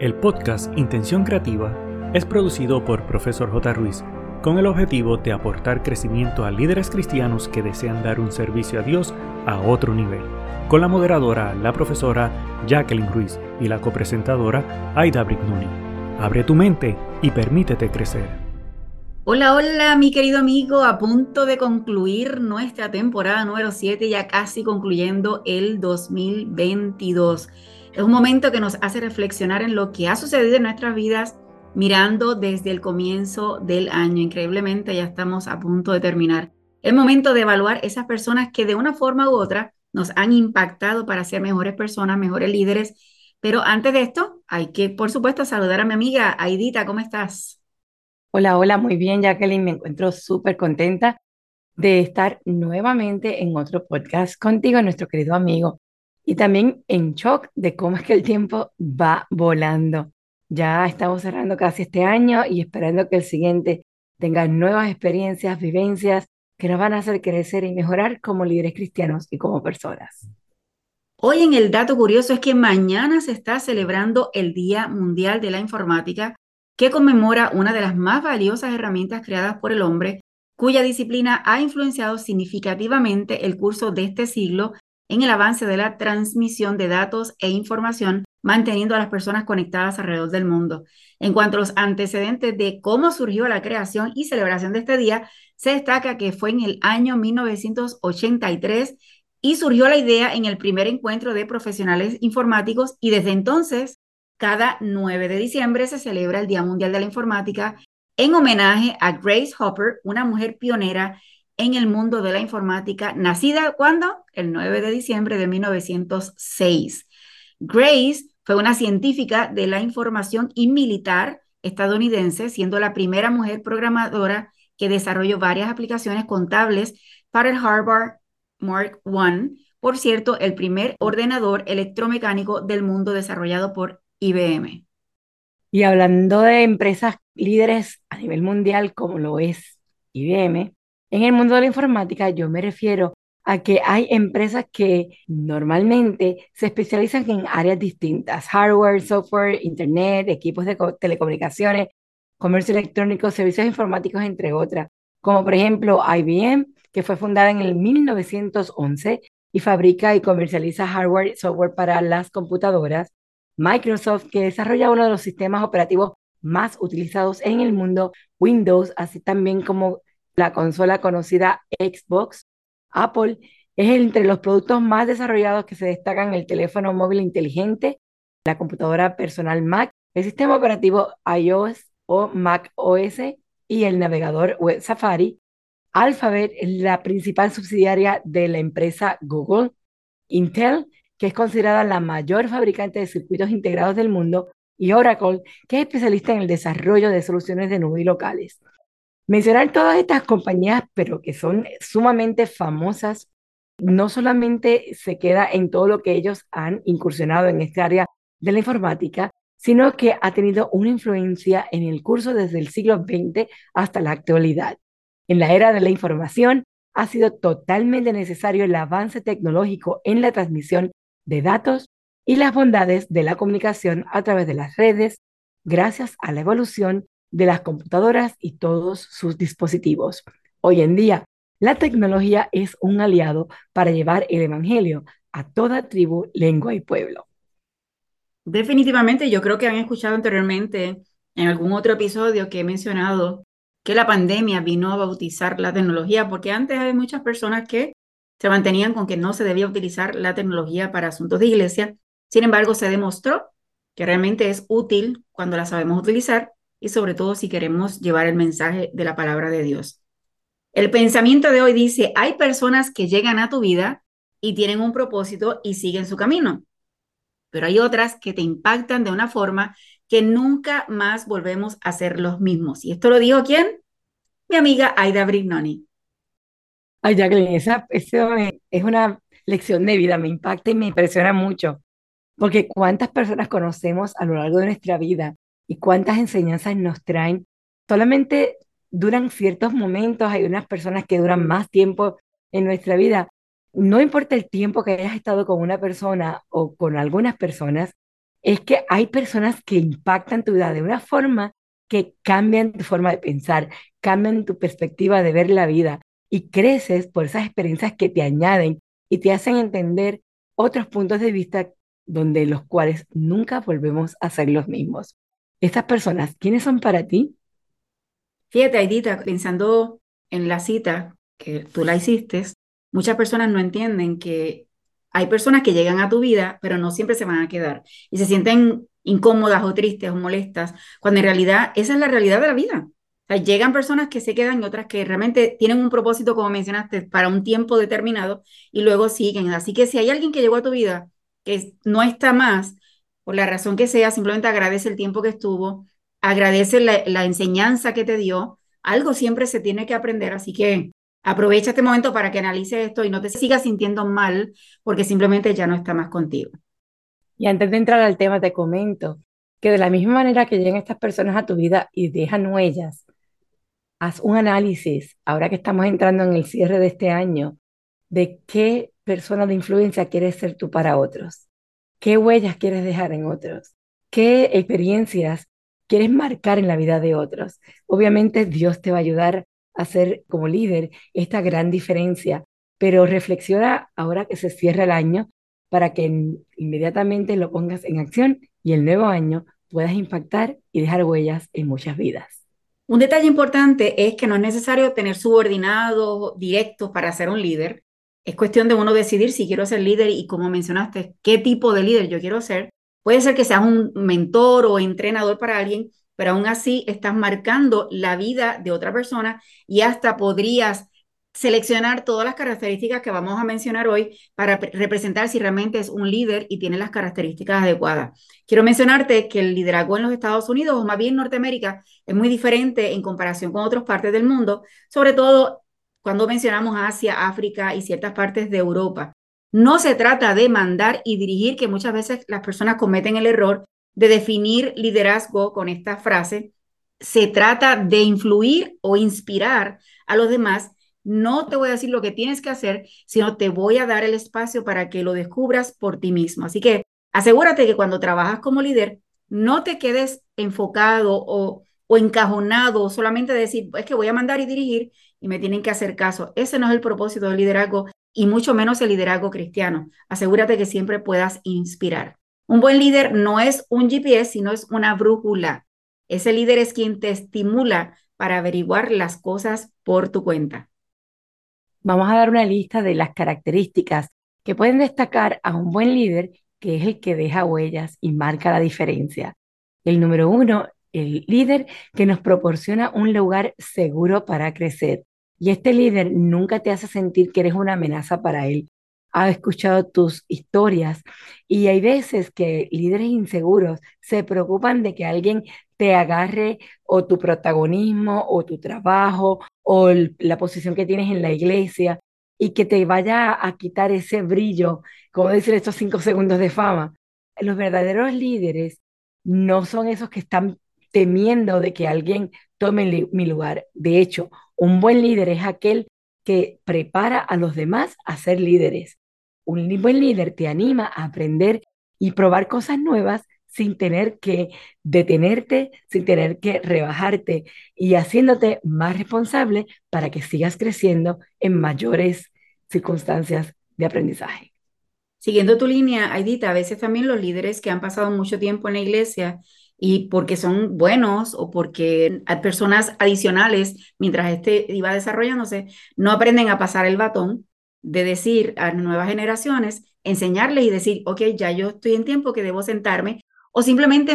El podcast Intención Creativa es producido por Profesor J. Ruiz con el objetivo de aportar crecimiento a líderes cristianos que desean dar un servicio a Dios a otro nivel, con la moderadora, la profesora Jacqueline Ruiz y la copresentadora Aida Brignoni. Abre tu mente y permítete crecer. Hola, hola, mi querido amigo, a punto de concluir nuestra temporada número 7, ya casi concluyendo el 2022. Es un momento que nos hace reflexionar en lo que ha sucedido en nuestras vidas mirando desde el comienzo del año. Increíblemente ya estamos a punto de terminar. Es momento de evaluar esas personas que de una forma u otra nos han impactado para ser mejores personas, mejores líderes. Pero antes de esto, hay que, por supuesto, saludar a mi amiga Aidita. ¿Cómo estás? Hola, hola, muy bien, Jacqueline. Me encuentro súper contenta de estar nuevamente en otro podcast contigo, nuestro querido amigo y también en shock de cómo es que el tiempo va volando. Ya estamos cerrando casi este año y esperando que el siguiente tenga nuevas experiencias, vivencias que nos van a hacer crecer y mejorar como líderes cristianos y como personas. Hoy en el dato curioso es que mañana se está celebrando el Día Mundial de la Informática, que conmemora una de las más valiosas herramientas creadas por el hombre, cuya disciplina ha influenciado significativamente el curso de este siglo en el avance de la transmisión de datos e información, manteniendo a las personas conectadas alrededor del mundo. En cuanto a los antecedentes de cómo surgió la creación y celebración de este día, se destaca que fue en el año 1983 y surgió la idea en el primer encuentro de profesionales informáticos y desde entonces, cada 9 de diciembre se celebra el Día Mundial de la Informática en homenaje a Grace Hopper, una mujer pionera en el mundo de la informática, nacida cuando? El 9 de diciembre de 1906. Grace fue una científica de la información y militar estadounidense, siendo la primera mujer programadora que desarrolló varias aplicaciones contables para el Harvard Mark I, por cierto, el primer ordenador electromecánico del mundo desarrollado por IBM. Y hablando de empresas líderes a nivel mundial como lo es IBM, en el mundo de la informática yo me refiero a que hay empresas que normalmente se especializan en áreas distintas, hardware, software, internet, equipos de telecomunicaciones, comercio electrónico, servicios informáticos, entre otras, como por ejemplo IBM, que fue fundada en el 1911 y fabrica y comercializa hardware y software para las computadoras, Microsoft, que desarrolla uno de los sistemas operativos más utilizados en el mundo, Windows, así también como la consola conocida Xbox, Apple es entre los productos más desarrollados que se destacan el teléfono móvil inteligente, la computadora personal Mac, el sistema operativo iOS o Mac OS y el navegador web Safari. Alphabet es la principal subsidiaria de la empresa Google. Intel, que es considerada la mayor fabricante de circuitos integrados del mundo, y Oracle, que es especialista en el desarrollo de soluciones de nube locales. Mencionar todas estas compañías, pero que son sumamente famosas, no solamente se queda en todo lo que ellos han incursionado en este área de la informática, sino que ha tenido una influencia en el curso desde el siglo XX hasta la actualidad. En la era de la información, ha sido totalmente necesario el avance tecnológico en la transmisión de datos y las bondades de la comunicación a través de las redes, gracias a la evolución de las computadoras y todos sus dispositivos. Hoy en día, la tecnología es un aliado para llevar el Evangelio a toda tribu, lengua y pueblo. Definitivamente, yo creo que han escuchado anteriormente en algún otro episodio que he mencionado que la pandemia vino a bautizar la tecnología, porque antes hay muchas personas que se mantenían con que no se debía utilizar la tecnología para asuntos de iglesia. Sin embargo, se demostró que realmente es útil cuando la sabemos utilizar y sobre todo si queremos llevar el mensaje de la palabra de Dios. El pensamiento de hoy dice, hay personas que llegan a tu vida y tienen un propósito y siguen su camino, pero hay otras que te impactan de una forma que nunca más volvemos a ser los mismos. ¿Y esto lo dijo quién? Mi amiga Aida Brignoni. Ay, Jacqueline, esa, es una lección de vida, me impacta y me impresiona mucho, porque cuántas personas conocemos a lo largo de nuestra vida y cuántas enseñanzas nos traen. Solamente duran ciertos momentos, hay unas personas que duran más tiempo en nuestra vida. No importa el tiempo que hayas estado con una persona o con algunas personas, es que hay personas que impactan tu vida de una forma que cambian tu forma de pensar, cambian tu perspectiva de ver la vida y creces por esas experiencias que te añaden y te hacen entender otros puntos de vista donde los cuales nunca volvemos a ser los mismos. Estas personas, ¿quiénes son para ti? Fíjate, Aidita, pensando en la cita que tú la hiciste, muchas personas no entienden que hay personas que llegan a tu vida, pero no siempre se van a quedar y se sienten incómodas o tristes o molestas, cuando en realidad esa es la realidad de la vida. O sea, llegan personas que se quedan y otras que realmente tienen un propósito, como mencionaste, para un tiempo determinado y luego siguen. Así que si hay alguien que llegó a tu vida que no está más, por la razón que sea, simplemente agradece el tiempo que estuvo, agradece la, enseñanza que te dio. Algo siempre se tiene que aprender, así que aprovecha este momento para que analices esto y no te sigas sintiendo mal porque simplemente ya no está más contigo. Y antes de entrar al tema, te comento que de la misma manera que llegan estas personas a tu vida y dejan huellas, haz un análisis, ahora que estamos entrando en el cierre de este año, de qué persona de influencia quieres ser tú para otros, qué huellas quieres dejar en otros, qué experiencias quieres marcar en la vida de otros. Obviamente Dios te va a ayudar a ser como líder esta gran diferencia, pero reflexiona ahora que se cierra el año para que inmediatamente lo pongas en acción y el nuevo año puedas impactar y dejar huellas en muchas vidas. Un detalle importante es que no es necesario tener subordinados directos para ser un líder. Es cuestión de uno decidir si quiero ser líder y como mencionaste, qué tipo de líder yo quiero ser. Puede ser que seas un mentor o entrenador para alguien, pero aún así estás marcando la vida de otra persona y hasta podrías seleccionar todas las características que vamos a mencionar hoy para representar si realmente es un líder y tiene las características adecuadas. Quiero mencionarte que el liderazgo en los Estados Unidos, o más bien Norteamérica, es muy diferente en comparación con otras partes del mundo, sobre todo cuando mencionamos Asia, África y ciertas partes de Europa. No se trata de mandar y dirigir, que muchas veces las personas cometen el error de definir liderazgo con esta frase. Se trata de influir o inspirar a los demás no te voy a decir lo que tienes que hacer, sino te voy a dar el espacio para que lo descubras por ti mismo. Así que asegúrate que cuando trabajas como líder, no te quedes enfocado o, encajonado solamente decir, es que voy a mandar y dirigir y me tienen que hacer caso. Ese no es el propósito del liderazgo y mucho menos el liderazgo cristiano. Asegúrate que siempre puedas inspirar. Un buen líder no es un GPS, sino es una brújula. Ese líder es quien te estimula para averiguar las cosas por tu cuenta vamos a dar una lista de las características que pueden destacar a un buen líder, que es el que deja huellas y marca la diferencia. El número uno, el líder que nos proporciona un lugar seguro para crecer. Y este líder nunca te hace sentir que eres una amenaza para él. Ha escuchado tus historias y hay veces que líderes inseguros se preocupan de que alguien te agarre o tu protagonismo o tu trabajo o la posición que tienes en la iglesia y que te vaya a quitar ese brillo, como decir estos cinco segundos de fama. Los verdaderos líderes no son esos que están temiendo de que alguien tome mi lugar. De hecho, un buen líder es aquel que prepara a los demás a ser líderes. Un buen líder te anima a aprender y probar cosas nuevas sin tener que detenerte, sin tener que rebajarte y haciéndote más responsable para que sigas creciendo en mayores circunstancias de aprendizaje. Siguiendo tu línea, Aidita, a veces también los líderes que han pasado mucho tiempo en la iglesia y porque son buenos o porque hay personas adicionales mientras este iba desarrollándose, no aprenden a pasar el batón de decir a nuevas generaciones, enseñarles y decir, ok, ya yo estoy en tiempo que debo sentarme o simplemente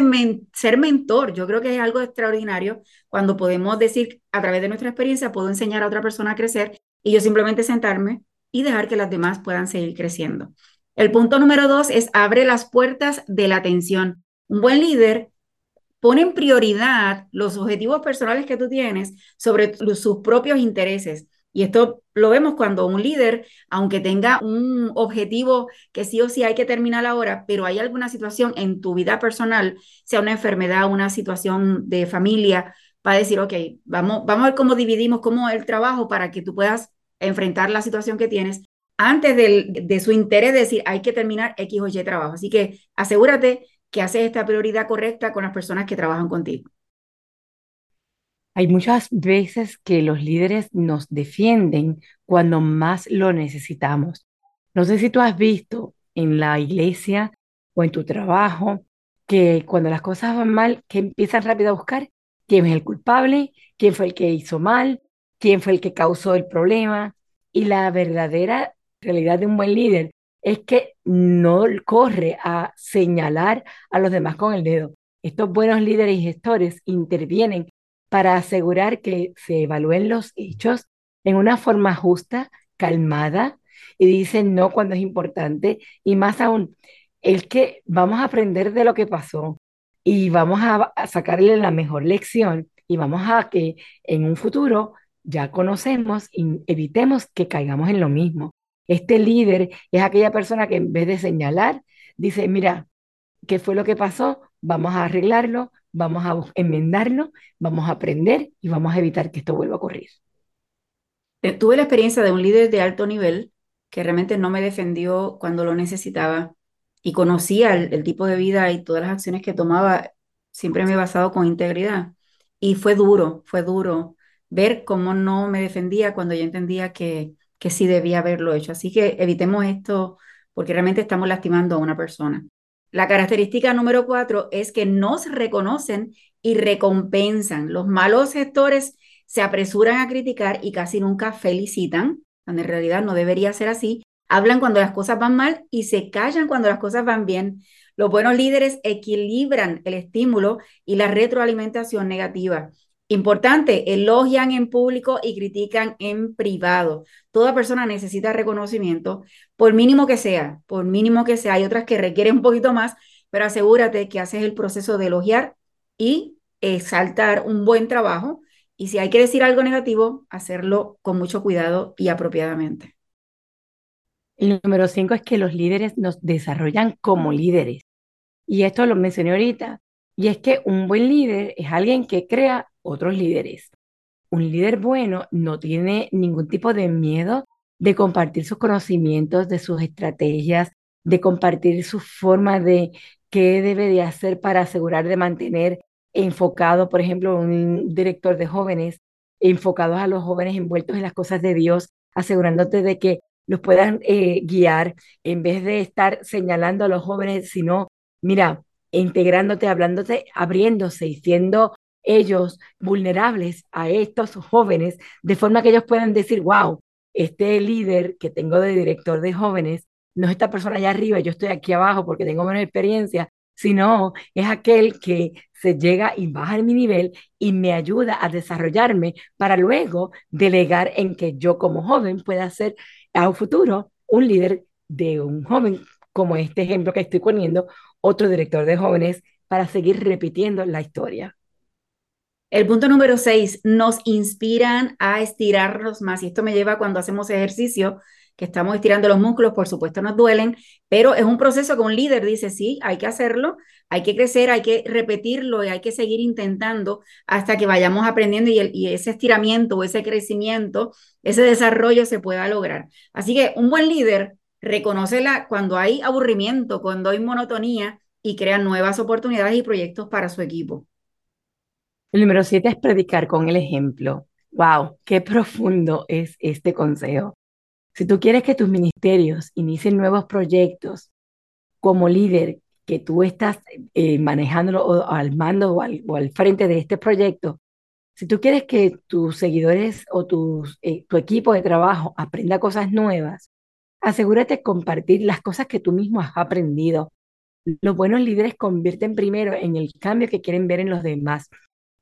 ser mentor. Yo creo que es algo extraordinario cuando podemos decir a través de nuestra experiencia, puedo enseñar a otra persona a crecer y yo simplemente sentarme y dejar que las demás puedan seguir creciendo. El punto número dos es abre las puertas de la atención. Un buen líder pone en prioridad los objetivos personales que tú tienes sobre sus propios intereses. Y esto lo vemos cuando un líder, aunque tenga un objetivo que sí o sí hay que terminar ahora, pero hay alguna situación en tu vida personal, sea una enfermedad, una situación de familia, va a decir, ok, vamos, vamos a ver cómo dividimos cómo el trabajo para que tú puedas enfrentar la situación que tienes antes de su interés de decir, hay que terminar X o Y trabajo. Así que asegúrate que haces esta prioridad correcta con las personas que trabajan contigo. Hay muchas veces que los líderes nos defienden cuando más lo necesitamos. No sé si tú has visto en la iglesia o en tu trabajo que cuando las cosas van mal, que empiezan rápido a buscar quién es el culpable, quién fue el que hizo mal, quién fue el que causó el problema. Y la verdadera realidad de un buen líder es que no corre a señalar a los demás con el dedo. Estos buenos líderes y gestores intervienen para asegurar que se evalúen los hechos en una forma justa, calmada, y dicen no cuando es importante, y más aún, el que vamos a aprender de lo que pasó y vamos a, sacarle la mejor lección y vamos a que en un futuro ya conocemos y evitemos que caigamos en lo mismo. Este líder es aquella persona que en vez de señalar, dice, mira, ¿qué fue lo que pasó? Vamos a arreglarlo, vamos a enmendarlo, vamos a aprender y vamos a evitar que esto vuelva a ocurrir. Eh, tuve la experiencia de un líder de alto nivel que realmente no me defendió cuando lo necesitaba y conocía el, tipo de vida y todas las acciones que tomaba, siempre me he basado con integridad. Y fue duro, fue duro ver cómo no me defendía cuando yo entendía que, que sí debía haberlo hecho. Así que evitemos esto porque realmente estamos lastimando a una persona. La característica número cuatro es que nos reconocen y recompensan. Los malos gestores se apresuran a criticar y casi nunca felicitan, cuando en realidad no debería ser así. Hablan cuando las cosas van mal y se callan cuando las cosas van bien. Los buenos líderes equilibran el estímulo y la retroalimentación negativa. Importante, elogian en público y critican en privado. Toda persona necesita reconocimiento, por mínimo que sea, por mínimo que sea. Hay otras que requieren un poquito más, pero asegúrate que haces el proceso de elogiar y exaltar un buen trabajo. Y si hay que decir algo negativo, hacerlo con mucho cuidado y apropiadamente. El número cinco es que los líderes nos desarrollan como líderes. Y esto lo mencioné ahorita. Y es que un buen líder es alguien que crea otros líderes. Un líder bueno no tiene ningún tipo de miedo de compartir sus conocimientos, de sus estrategias, de compartir su forma de qué debe de hacer para asegurar de mantener enfocado, por ejemplo, un director de jóvenes, enfocados a los jóvenes envueltos en las cosas de Dios, asegurándote de que los puedan eh, guiar en vez de estar señalando a los jóvenes, sino, mira, integrándote, hablándote, abriéndose y siendo ellos vulnerables a estos jóvenes, de forma que ellos puedan decir, wow, este líder que tengo de director de jóvenes no es esta persona allá arriba, yo estoy aquí abajo porque tengo menos experiencia, sino es aquel que se llega y baja mi nivel y me ayuda a desarrollarme para luego delegar en que yo como joven pueda ser a un futuro un líder de un joven, como este ejemplo que estoy poniendo, otro director de jóvenes, para seguir repitiendo la historia. El punto número seis, nos inspiran a estirarnos más. Y esto me lleva cuando hacemos ejercicio, que estamos estirando los músculos, por supuesto nos duelen, pero es un proceso que un líder dice, sí, hay que hacerlo, hay que crecer, hay que repetirlo y hay que seguir intentando hasta que vayamos aprendiendo y, ese estiramiento ese crecimiento, ese desarrollo se pueda lograr. Así que un buen líder reconoce la, cuando hay aburrimiento, cuando hay monotonía y crea nuevas oportunidades y proyectos para su equipo. El número siete es predicar con el ejemplo. ¡Wow! ¡Qué profundo es este consejo! Si tú quieres que tus ministerios inicien nuevos proyectos como líder que tú estás eh, manejándolo al mando o al, frente de este proyecto, si tú quieres que tus seguidores o eh, tu equipo de trabajo aprenda cosas nuevas, asegúrate de compartir las cosas que tú mismo has aprendido. Los buenos líderes convierten primero en el cambio que quieren ver en los demás.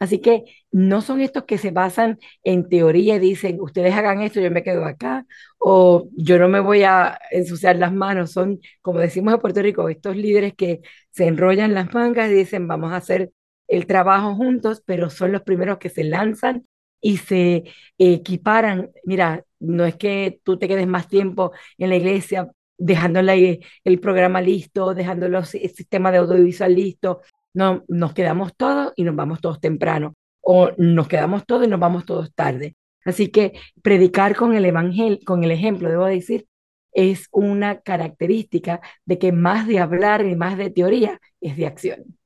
Así que no son estos que se basan en teoría y dicen, ustedes hagan esto, yo me quedo acá, o yo no me voy a ensuciar las manos. Son, como decimos en Puerto Rico, estos líderes que se enrollan las mangas y dicen, vamos a hacer el trabajo juntos, pero son los primeros que se lanzan y se equiparan. Mira, no es que tú te quedes más tiempo en la iglesia dejando el programa listo, dejando el sistema de audiovisual listo, no, nos quedamos todos y nos vamos todos temprano, o nos quedamos todos y nos vamos todos tarde. Así que predicar con el evangelio, con el ejemplo, debo decir, es una característica de que más de hablar y más de teoría es de acción.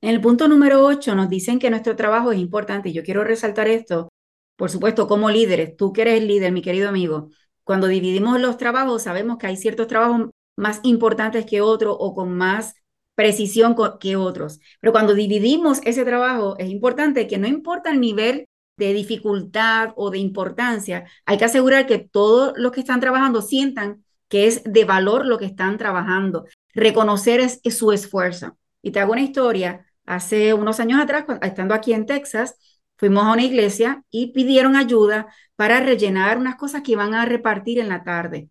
En el punto número 8 nos dicen que nuestro trabajo es importante yo quiero resaltar esto, por supuesto, como líderes, tú que eres líder, mi querido amigo, cuando dividimos los trabajos sabemos que hay ciertos trabajos más importantes que otros o con más precisión que otros, pero cuando dividimos ese trabajo es importante que no importa el nivel de dificultad o de importancia, hay que asegurar que todos los que están trabajando sientan que es de valor lo que están trabajando, reconocer es, su esfuerzo. Y te hago una historia, hace unos años atrás, estando aquí en Texas, fuimos a una iglesia y pidieron ayuda para rellenar unas cosas que iban a repartir en la tarde.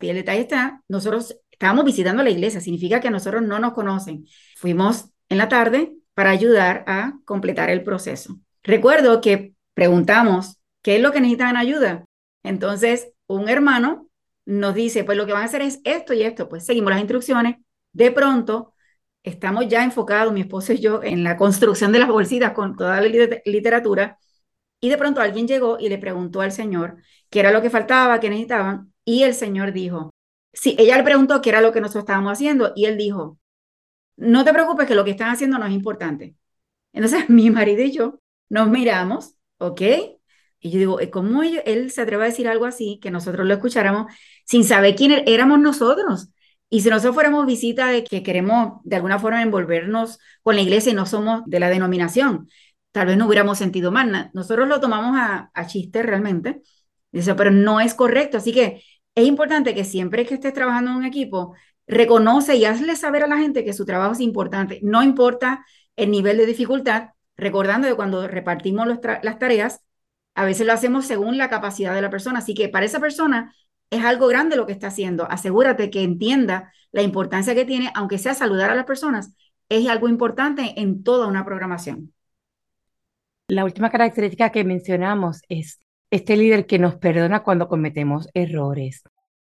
Y el detalle está, nosotros estábamos visitando la iglesia, significa que nosotros no nos conocen. Fuimos en la tarde para ayudar a completar el proceso. Recuerdo que preguntamos, ¿qué es lo que necesitan ayuda? Entonces, un hermano nos dice, pues lo que van a hacer es esto y esto. Pues seguimos las instrucciones. De pronto, estamos ya enfocados, mi esposo y yo, en la construcción de las bolsitas con toda la literatura. Y de pronto alguien llegó y le preguntó al Señor qué era lo que faltaba, qué necesitaban. Y el Señor dijo, sí, ella le preguntó qué era lo que nosotros estábamos haciendo. Y él dijo, no te preocupes que lo que están haciendo no es importante. Entonces mi marido y yo nos miramos ¿ok? Y yo digo, ¿cómo él, se atreve a decir algo así, que nosotros lo escucháramos sin saber quién er-, éramos nosotros? Y si nosotros fuéramos visita de que queremos de alguna forma envolvernos con la iglesia y no somos de la denominación, tal vez no hubiéramos sentido mal. Nosotros lo tomamos a, a chiste realmente, Dice, pero no es correcto. Así que es importante que siempre que estés trabajando en un equipo, reconoce y hazle saber a la gente que su trabajo es importante. No importa el nivel de dificultad, recordando que cuando repartimos las tareas, a veces lo hacemos según la capacidad de la persona. Así que para esa persona es algo grande lo que está haciendo. Asegúrate que entienda la importancia que tiene, aunque sea saludar a las personas, es algo importante en toda una programación. La última característica que mencionamos es este líder que nos perdona cuando cometemos errores.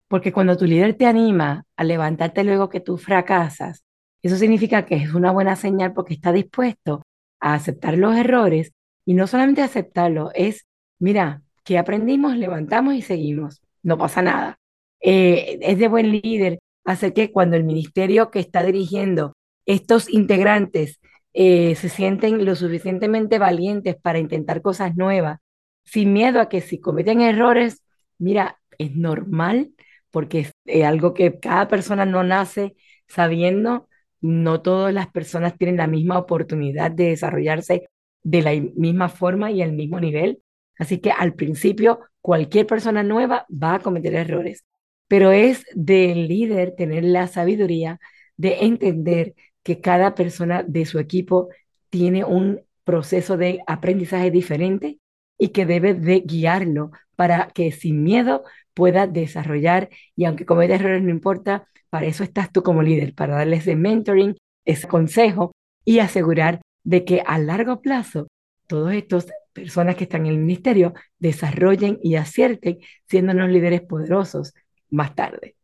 Porque cuando tu líder te anima a levantarte luego que tú fracasas, eso significa que es una buena señal porque está dispuesto a aceptar los errores y no solamente aceptarlo, es, mira, que aprendimos, levantamos y seguimos, no pasa nada. Eh, es de buen líder hacer que cuando el ministerio que está dirigiendo estos integrantes eh, se sienten lo suficientemente valientes para intentar cosas nuevas, sin miedo a que si cometen errores, mira, es normal porque es algo que cada persona no nace sabiendo, no todas las personas tienen la misma oportunidad de desarrollarse de la misma forma y al mismo nivel. Así que al principio cualquier persona nueva va a cometer errores, pero es del líder tener la sabiduría de entender que cada persona de su equipo tiene un proceso de aprendizaje diferente y que debe de guiarlo para que sin miedo pueda desarrollar y aunque cometa errores no importa, para eso estás tú como líder, para darles de mentoring, ese consejo y asegurar de que a largo plazo todos estos personas que están en el ministerio desarrollen y acierten siendo unos líderes poderosos más tarde.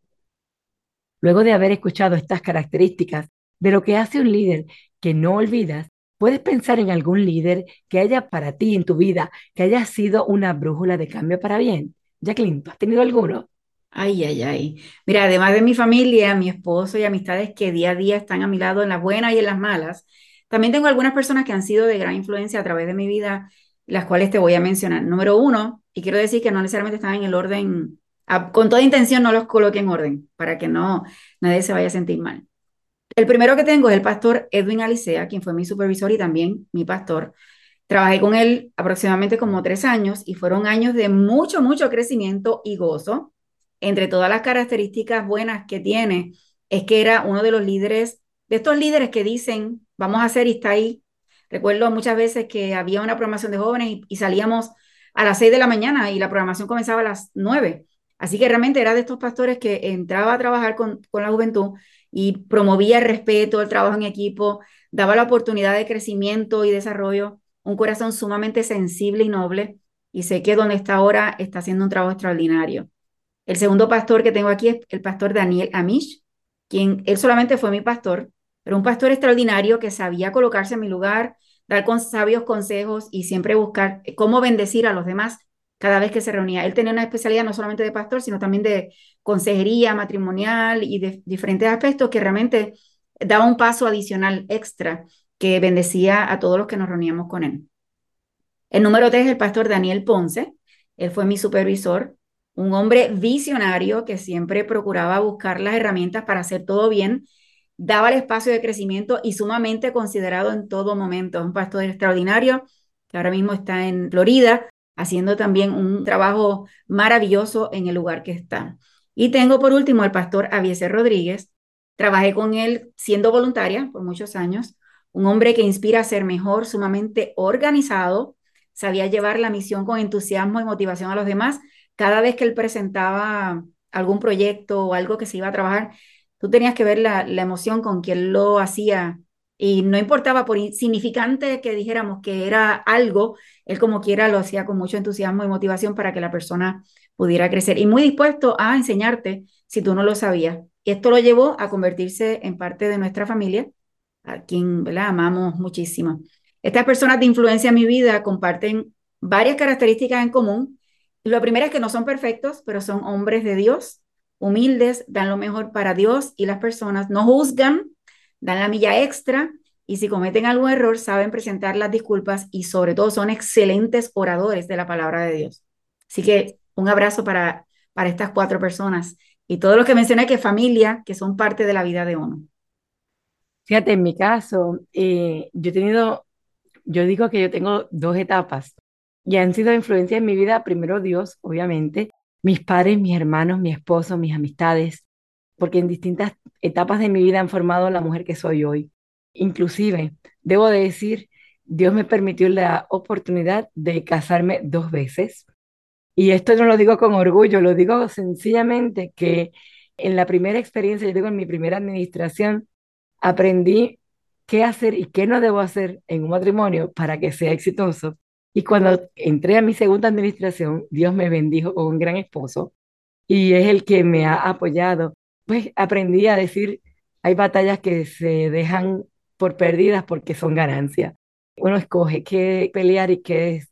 Luego de haber escuchado estas características de lo que hace un líder que no olvidas, puedes pensar en algún líder que haya para ti en tu vida, que haya sido una brújula de cambio para bien. Jacqueline, ¿tú has tenido alguno? Ay, ay, ay. Mira, además de mi familia, mi esposo y amistades que día a día están a mi lado en las buenas y en las malas, también tengo algunas personas que han sido de gran influencia a través de mi vida, las cuales te voy a mencionar. Número uno, y quiero decir que no necesariamente están en el orden, con toda intención no los coloque en orden, para que no nadie se vaya a sentir mal. El primero que tengo es el pastor Edwin Alicea, quien fue mi supervisor y también mi pastor. Trabajé con él aproximadamente como tres años y fueron años de mucho, mucho crecimiento y gozo entre todas las características buenas que tiene, es que era uno de los líderes, de estos líderes que dicen, vamos a hacer y está ahí. Recuerdo muchas veces que había una programación de jóvenes y, salíamos a las seis de la mañana y la programación comenzaba a las nueve. Así que realmente era de estos pastores que entraba a trabajar con, con la juventud y promovía el respeto, el trabajo en equipo, daba la oportunidad de crecimiento y desarrollo, un corazón sumamente sensible y noble. Y sé que donde está ahora está haciendo un trabajo extraordinario. El segundo pastor que tengo aquí es el pastor Daniel Amish, quien él solamente fue mi pastor, pero un pastor extraordinario que sabía colocarse en mi lugar, dar con sabios consejos y siempre buscar cómo bendecir a los demás cada vez que se reunía. Él tenía una especialidad no solamente de pastor, sino también de consejería matrimonial y de diferentes aspectos que realmente daba un paso adicional extra que bendecía a todos los que nos reuníamos con él. El número tres, el pastor Daniel Ponce. Él fue mi supervisor, un hombre visionario que siempre procuraba buscar las herramientas para hacer todo bien, daba el espacio de crecimiento y sumamente considerado en todo momento. Un pastor extraordinario que ahora mismo está en Florida, haciendo también un trabajo maravilloso en el lugar que está. Y tengo por último al pastor Avieser Rodríguez. Trabajé con él siendo voluntaria por muchos años, un hombre que inspira a ser mejor, sumamente organizado, sabía llevar la misión con entusiasmo y motivación a los demás. Cada vez que él presentaba algún proyecto o algo que se iba a trabajar, tú tenías que ver la, emoción con él lo hacía y no importaba por insignificante que dijéramos que era algo, él como quiera lo hacía con mucho entusiasmo y motivación para que la persona pudiera crecer y muy dispuesto a enseñarte si tú no lo sabías. Y esto lo llevó a convertirse en parte de nuestra familia, a quien ¿verdad? amamos muchísimo. Estas personas de influencia en mi vida comparten varias características en común. Lo primero es que no son perfectos, pero son hombres de Dios, humildes, dan lo mejor para Dios y las personas, no juzgan, dan la milla extra y si cometen algún error saben presentar las disculpas y sobre todo son excelentes oradores de la palabra de Dios. Así que un abrazo para, para estas cuatro personas y todos los que mencioné que familia, que son parte de la vida de uno. Fíjate, en mi caso, eh, yo he tenido, yo digo que yo tengo dos etapas y han sido influencia en mi vida, primero Dios, obviamente, mis padres, mis hermanos, mi esposo, mis amistades, porque en distintas etapas de mi vida han formado la mujer que soy hoy. Inclusive, debo de decir, Dios me permitió la oportunidad de casarme dos veces. Y esto no lo digo con orgullo, lo digo sencillamente que en la primera experiencia, yo digo en mi primera administración, aprendí qué hacer y qué no debo hacer en un matrimonio para que sea exitoso. Y cuando entré a mi segunda administración, Dios me bendijo con un gran esposo y es el que me ha apoyado pues aprendí a decir, hay batallas que se dejan por perdidas porque son ganancias. Uno escoge qué pelear y qué,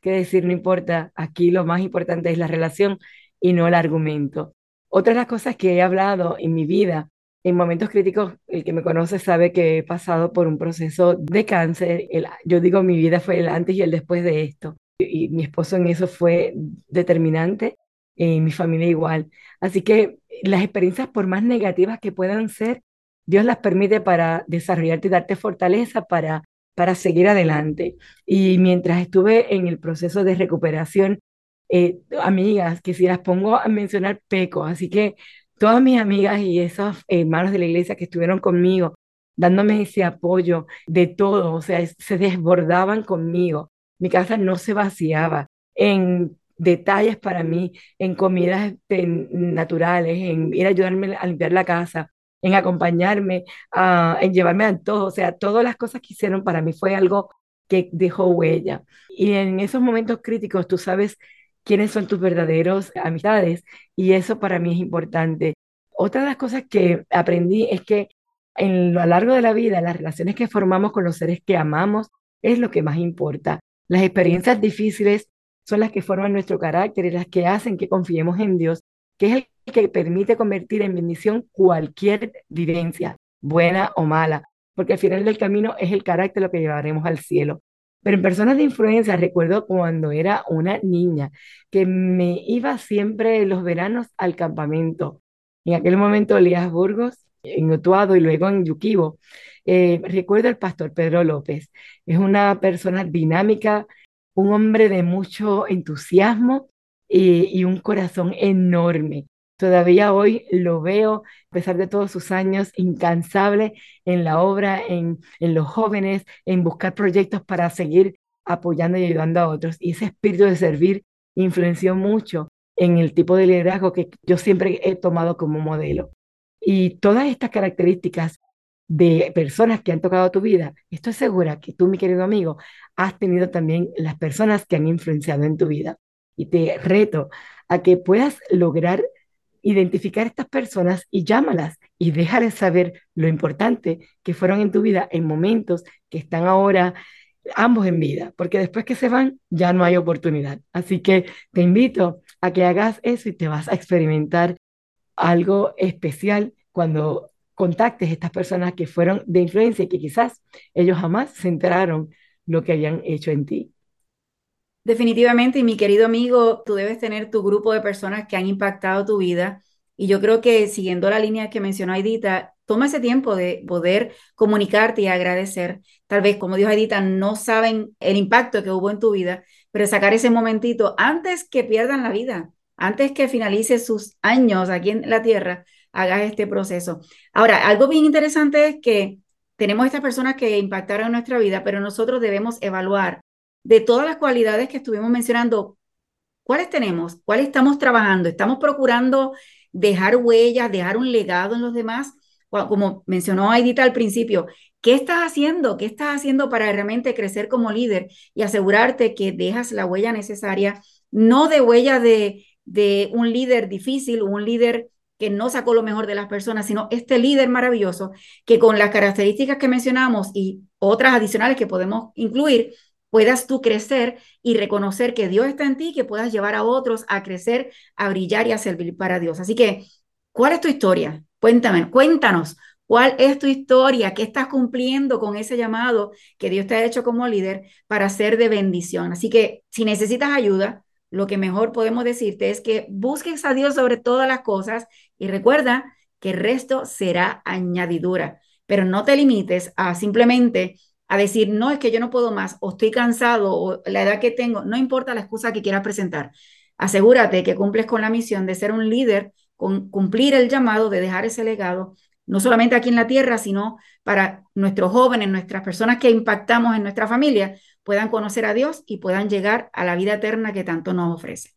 qué decir, no importa. Aquí lo más importante es la relación y no el argumento. Otra de las cosas que he hablado en mi vida, en momentos críticos, el que me conoce sabe que he pasado por un proceso de cáncer. El, yo digo, mi vida fue el antes y el después de esto. Y mi esposo en eso fue determinante y mi familia igual. Así que las experiencias, por más negativas que puedan ser, Dios las permite para desarrollarte y darte fortaleza para, para seguir adelante. Y mientras estuve en el proceso de recuperación, eh, amigas, que si las pongo a mencionar, peco. Así que todas mis amigas y esos hermanos de la iglesia que estuvieron conmigo, dándome ese apoyo de todo, o sea, se desbordaban conmigo. Mi casa no se vaciaba. En detalles para mí en comidas este, naturales, en ir a ayudarme a limpiar la casa, en acompañarme, en llevarme a todos, o sea, todas las cosas que hicieron para mí fue algo que dejó huella. Y en esos momentos críticos tú sabes quiénes son tus verdaderos amistades y eso para mí es importante. Otra de las cosas que aprendí es que en lo largo de la vida, las relaciones que formamos con los seres que amamos es lo que más importa. Las experiencias difíciles son las que forman nuestro carácter y las que hacen que confiemos en Dios, que es el que permite convertir en bendición cualquier vivencia, buena o mala, porque al final del camino es el carácter lo que llevaremos al cielo. Pero en personas de influencia, recuerdo cuando era una niña, que me iba siempre los veranos al campamento. En aquel momento, Elías Burgos, en Utuado y luego en Yuquibo. Eh, recuerdo al pastor Pedro López. Es una persona dinámica, un hombre de mucho entusiasmo y, un corazón enorme. Todavía hoy lo veo, a pesar de todos sus años, incansable en la obra, en, en los jóvenes, en buscar proyectos para seguir apoyando y ayudando a otros. Y ese espíritu de servir influenció mucho en el tipo de liderazgo que yo siempre he tomado como modelo. Y todas estas características de personas que han tocado tu vida, estoy segura que tú, mi querido amigo, has tenido también las personas que han influenciado en tu vida. Y te reto a que puedas lograr identificar estas personas y llámalas y déjales saber lo importante que fueron en tu vida en momentos que están ahora ambos en vida, porque después que se van ya no hay oportunidad. Así que te invito a que hagas eso y te vas a experimentar algo especial cuando contactes estas personas que fueron de influencia y que quizás ellos jamás se enteraron lo que habían hecho en ti. Definitivamente, y mi querido amigo, tú debes tener tu grupo de personas que han impactado tu vida. Y yo creo que siguiendo la línea que mencionó Aidita, toma ese tiempo de poder comunicarte y agradecer. Tal vez, como dijo Aidita, no saben el impacto que hubo en tu vida, pero sacar ese momentito antes que pierdan la vida, antes que finalice sus años aquí en la tierra, hagas este proceso. Ahora, algo bien interesante es que tenemos estas personas que impactaron nuestra vida, pero nosotros debemos evaluar de todas las cualidades que estuvimos mencionando, ¿cuáles tenemos? ¿Cuáles estamos trabajando? ¿Estamos procurando dejar huellas, dejar un legado en los demás? Como mencionó Aidita al principio, ¿qué estás haciendo? ¿Qué estás haciendo para realmente crecer como líder y asegurarte que dejas la huella necesaria, no de huella de, de un líder difícil, un líder que no sacó lo mejor de las personas, sino este líder maravilloso que con las características que mencionamos y otras adicionales que podemos incluir, puedas tú crecer y reconocer que Dios está en ti, que puedas llevar a otros a crecer, a brillar y a servir para Dios. Así que, ¿cuál es tu historia? Cuéntame, cuéntanos, ¿cuál es tu historia? ¿Qué estás cumpliendo con ese llamado que Dios te ha hecho como líder para ser de bendición? Así que, si necesitas ayuda, lo que mejor podemos decirte es que busques a Dios sobre todas las cosas y recuerda que el resto será añadidura, pero no te limites a simplemente a decir, no, es que yo no puedo más, o estoy cansado, o la edad que tengo, no importa la excusa que quieras presentar. Asegúrate que cumples con la misión de ser un líder, con cumplir el llamado de dejar ese legado, no solamente aquí en la tierra, sino para nuestros jóvenes, nuestras personas que impactamos en nuestra familia, puedan conocer a Dios y puedan llegar a la vida eterna que tanto nos ofrece.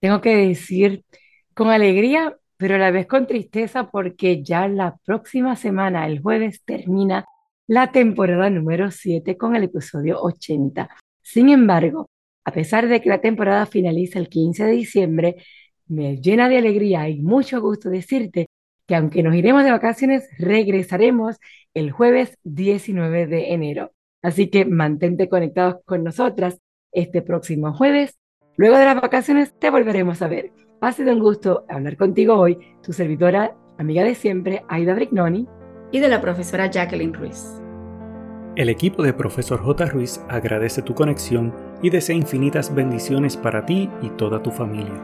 Tengo que decir con alegría, pero a la vez con tristeza, porque ya la próxima semana, el jueves, termina la temporada número 7 con el episodio 80. Sin embargo, a pesar de que la temporada finaliza el 15 de diciembre, me llena de alegría y mucho gusto decirte que aunque nos iremos de vacaciones, regresaremos el jueves 19 de enero. Así que mantente conectados con nosotras este próximo jueves. Luego de las vacaciones te volveremos a ver. Ha sido un gusto hablar contigo hoy, tu servidora, amiga de siempre, Aida Brignoni. Y de la profesora Jacqueline Ruiz. El equipo de Profesor J. Ruiz agradece tu conexión y desea infinitas bendiciones para ti y toda tu familia.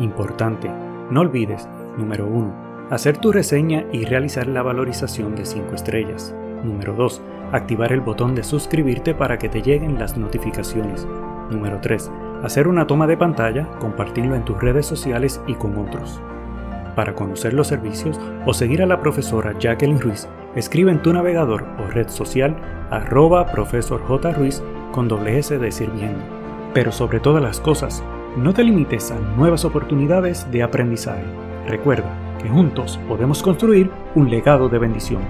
Importante, no olvides, número 1, hacer tu reseña y realizar la valorización de 5 estrellas. Número 2, activar el botón de suscribirte para que te lleguen las notificaciones. Número 3. Hacer una toma de pantalla, compartirlo en tus redes sociales y con otros. Para conocer los servicios o seguir a la profesora Jacqueline Ruiz, escribe en tu navegador o red social arroba profesor J. Ruiz con doble S de sirviendo. Pero sobre todas las cosas, no te limites a nuevas oportunidades de aprendizaje. Recuerda que juntos podemos construir un legado de bendición.